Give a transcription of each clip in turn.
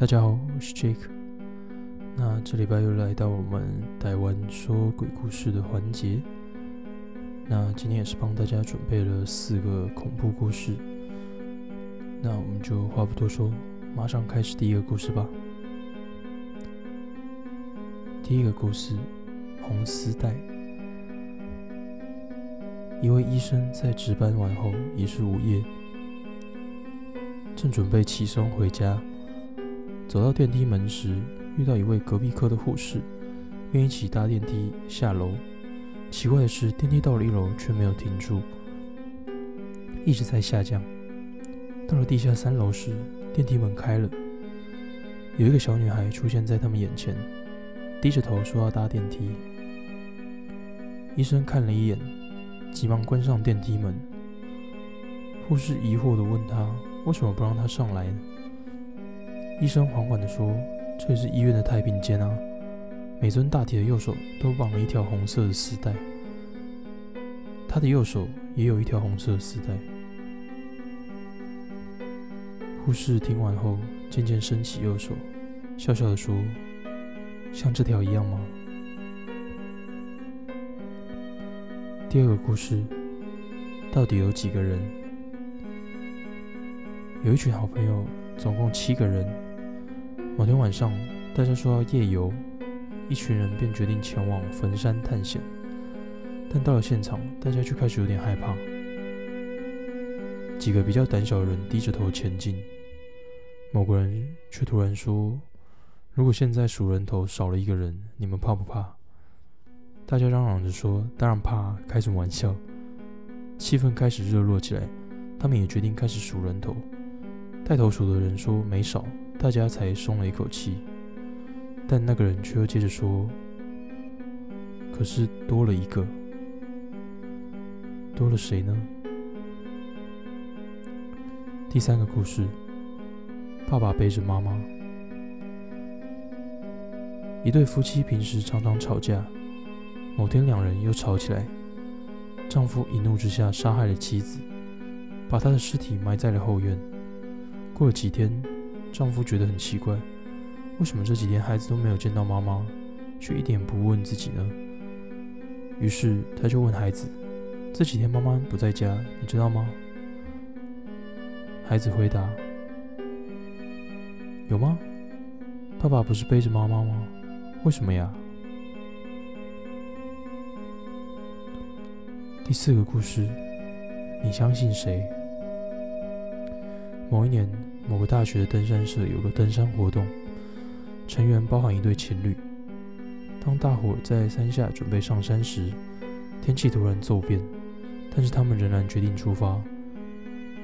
大家好，我是 Jake。那这礼拜又来到我们台湾说鬼故事的环节。那今天也是帮大家准备了四个恐怖故事。那我们就话不多说，马上开始第一个故事吧。第一个故事：红丝带。一位医生在值班完后，已是午夜，正准备起身回家。走到电梯门时，遇到一位隔壁科的护士，便一起搭电梯下楼。奇怪的是，电梯到了一楼却没有停住，一直在下降。到了地下三楼时，电梯门开了，有一个小女孩出现在他们眼前，低着头说要搭电梯。医生看了一眼。急忙关上电梯门。护士疑惑地问他：“为什么不让她上来呢？”医生缓缓地说：“这是医院的太平间啊，每尊大体的右手都绑了一条红色的丝带。他的右手也有一条红色的丝带。”护士听完后，渐渐伸起右手，笑笑地说：“像这条一样吗？”第二个故事，到底有几个人？有一群好朋友，总共七个人。某天晚上，大家说要夜游，一群人便决定前往坟山探险。但到了现场，大家却开始有点害怕。几个比较胆小的人低着头前进，某个人却突然说：“如果现在数人头少了一个人，你们怕不怕？”大家嚷嚷着说：“当然怕！”开什么玩笑？气氛开始热络起来。他们也决定开始数人头。带头数的人说：“没少。”大家才松了一口气。但那个人却又接着说：“可是多了一个，多了谁呢？”第三个故事：爸爸背着妈妈。一对夫妻平时常常吵架。某天，两人又吵起来。丈夫一怒之下杀害了妻子，把她的尸体埋在了后院。过了几天，丈夫觉得很奇怪，为什么这几天孩子都没有见到妈妈，却一点不问自己呢？于是他就问孩子：“这几天妈妈不在家，你知道吗？”孩子回答：“有吗？爸爸不是背着妈妈吗？为什么呀？”第四个故事，你相信谁？某一年，某个大学的登山社有个登山活动，成员包含一对情侣。当大伙在山下准备上山时，天气突然骤变，但是他们仍然决定出发，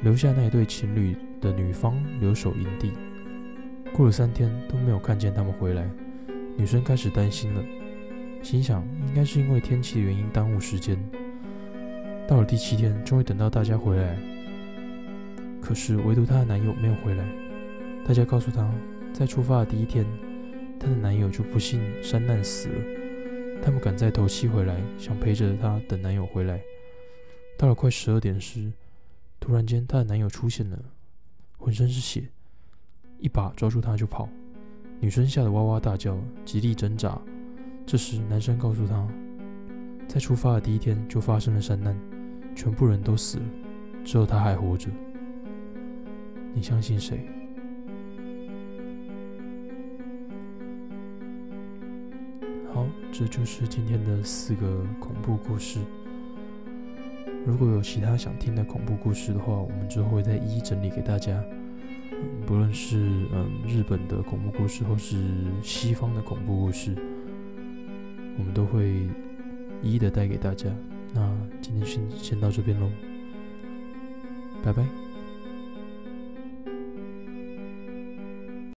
留下那一对情侣的女方留守营地。过了三天都没有看见他们回来，女生开始担心了，心想应该是因为天气的原因耽误时间。到了第七天，终于等到大家回来，可是唯独她的男友没有回来。大家告诉她，在出发的第一天，她的男友就不幸山难死了。他们赶在头七回来，想陪着她等男友回来。到了快十二点时，突然间她的男友出现了，浑身是血，一把抓住她就跑。女生吓得哇哇大叫，极力挣扎。这时男生告诉她，在出发的第一天就发生了山难。全部人都死了，只有他还活着。你相信谁？好，这就是今天的四个恐怖故事。如果有其他想听的恐怖故事的话，我们之后会再一一整理给大家。不论是嗯日本的恐怖故事，或是西方的恐怖故事，我们都会一一的带给大家。那今天先先到这边喽，拜拜。